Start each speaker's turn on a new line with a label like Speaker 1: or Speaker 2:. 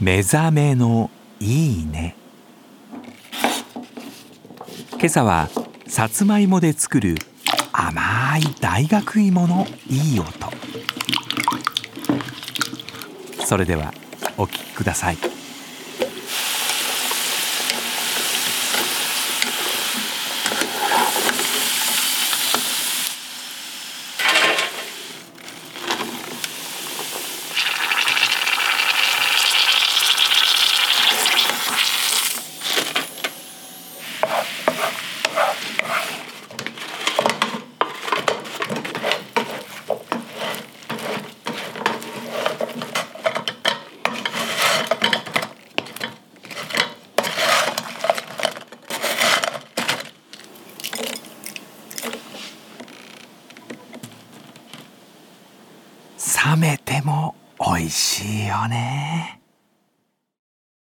Speaker 1: 目覚めのいいね。今朝はさつまいもで作る甘い大学芋のいい音。それではお聴きください。冷めても美味しいよね。